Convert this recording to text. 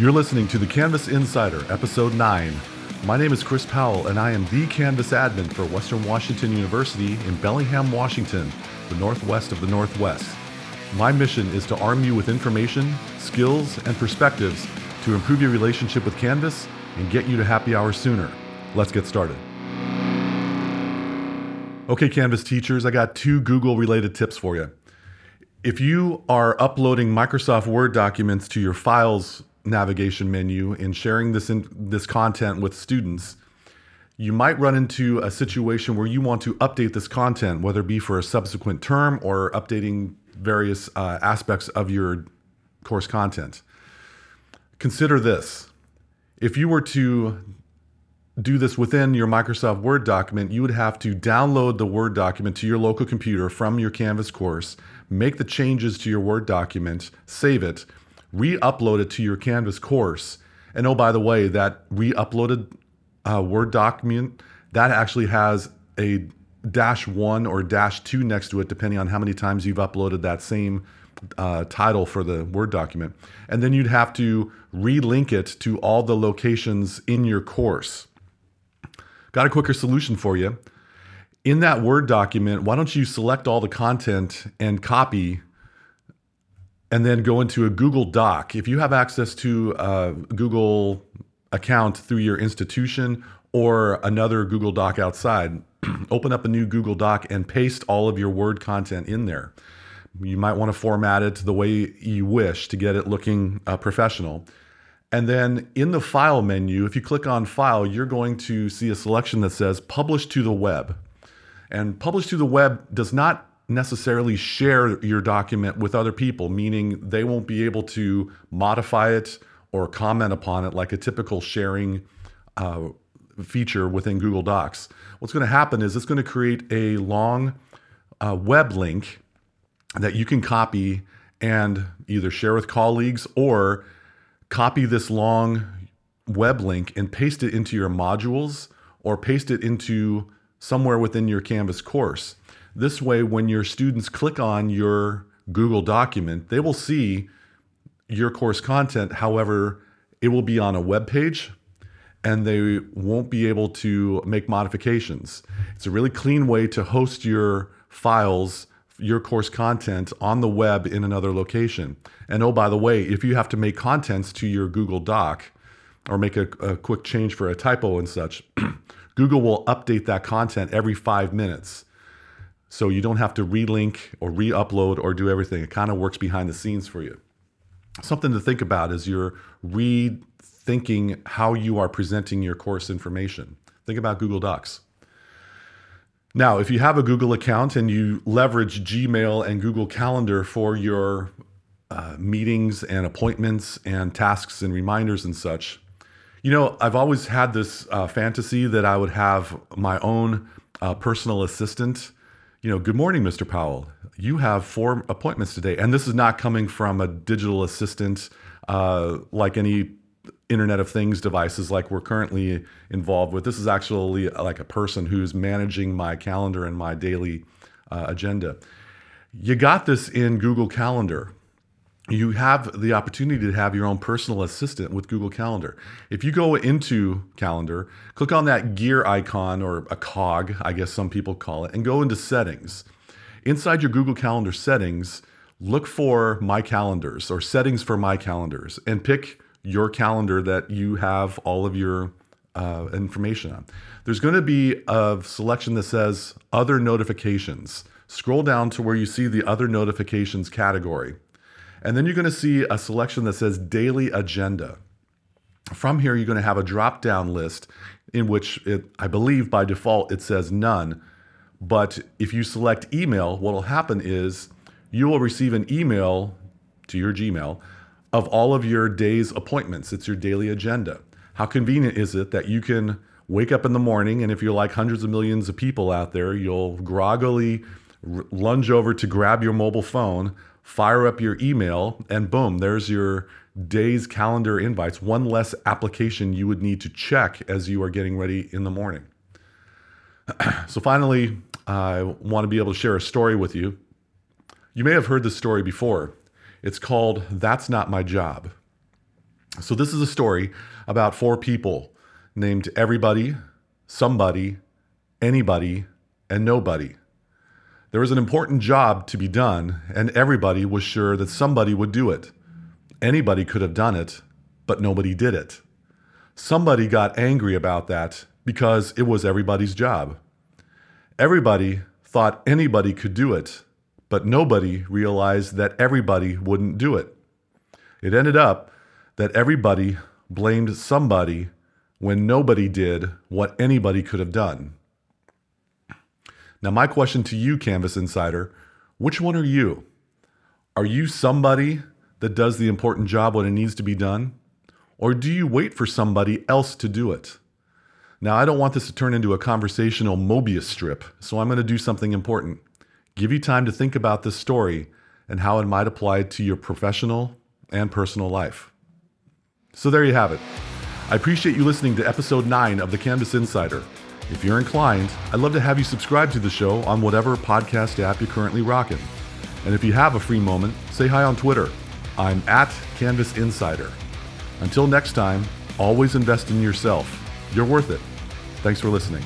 You're listening to the Canvas Insider, Episode 9. My name is Chris Powell, and I am the Canvas admin for Western Washington University in Bellingham, Washington, the northwest of the Northwest. My mission is to arm you with information, skills, and perspectives to improve your relationship with Canvas and get you to happy hour sooner. Let's get started. Okay, Canvas teachers, I got two Google related tips for you. If you are uploading Microsoft Word documents to your files navigation menu and sharing this in, this content with students, you might run into a situation where you want to update this content, whether it be for a subsequent term or updating various uh, aspects of your course content. Consider this. If you were to do this within your Microsoft Word document, you would have to download the Word document to your local computer from your Canvas course, make the changes to your Word document, save it, re upload it to your Canvas course. And oh, by the way, that re uploaded uh, Word document, that actually has a dash one or dash two next to it, depending on how many times you've uploaded that same uh, title for the Word document. And then you'd have to relink it to all the locations in your course. Got a quicker solution for you. In that Word document, why don't you select all the content and copy and then go into a Google Doc. If you have access to a Google account through your institution or another Google Doc outside, open up a new Google Doc and paste all of your Word content in there. You might want to format it the way you wish to get it looking uh, professional. And then in the file menu, if you click on file, you're going to see a selection that says publish to the web. And publish to the web does not necessarily share your document with other people, meaning they won't be able to modify it or comment upon it like a typical sharing uh, feature within Google Docs. What's going to happen is it's going to create a long uh, web link that you can copy and either share with colleagues or copy this long web link and paste it into your modules or paste it into somewhere within your Canvas course. This way, when your students click on your Google document, they will see your course content. However, it will be on a web page and they won't be able to make modifications. It's a really clean way to host your files, your course content on the web in another location. And oh, by the way, if you have to make contents to your Google Doc or make a, a quick change for a typo and such, Google will update that content every five minutes. So you don't have to relink or re upload or do everything. It kind of works behind the scenes for you. Something to think about is you're rethinking how you are presenting your course information. Think about Google Docs. Now, if you have a Google account and you leverage Gmail and Google Calendar for your uh, meetings and appointments and tasks and reminders and such, you know, I've always had this uh, fantasy that I would have my own uh, personal assistant you know, good morning, Mr. Powell. You have four appointments today. And this is not coming from a digital assistant uh, like any Internet of Things devices like we're currently involved with. This is actually like a person who's managing my calendar and my daily uh, agenda. You got this in Google Calendar you have the opportunity to have your own personal assistant with Google Calendar. If you go into Calendar, click on that gear icon or a cog, I guess some people call it, and go into settings. Inside your Google Calendar settings, look for My Calendars or settings for My Calendars and pick your calendar that you have all of your uh, information on. There's going to be a selection that says Other Notifications. Scroll down to where you see the Other Notifications category. And then you're going to see a selection that says daily agenda. From here, you're going to have a drop down list in which it, I believe by default it says none. But if you select email, what will happen is you will receive an email to your Gmail of all of your day's appointments. It's your daily agenda. How convenient is it that you can wake up in the morning and if you're like hundreds of millions of people out there, you'll groggily lunge over to grab your mobile phone, fire up your email, and boom, there's your day's calendar invites. One less application you would need to check as you are getting ready in the morning. so, finally, I want to be able to share a story with you. You may have heard this story before. It's called That's Not My Job. So, this is a story about four people named everybody, somebody, anybody, and nobody. There was an important job to be done, and everybody was sure that somebody would do it. Anybody could have done it, but nobody did it. Somebody got angry about that because it was everybody's job. Everybody thought anybody could do it, but nobody realized that everybody wouldn't do it. It ended up that everybody blamed somebody when nobody did what anybody could have done. Now, my question to you, Canvas Insider which one are you? Are you somebody that does the important job when it needs to be done? Or do you wait for somebody else to do it? Now, I don't want this to turn into a conversational Mobius strip, so I'm going to do something important. Give you time to think about this story and how it might apply to your professional and personal life. So, there you have it. I appreciate you listening to episode 9 of the Canvas Insider. If you're inclined, I'd love to have you subscribe to the show on whatever podcast app you're currently rocking. And if you have a free moment, say hi on Twitter. I'm at Canvas Insider. Until next time, always invest in yourself. You're worth it. Thanks for listening.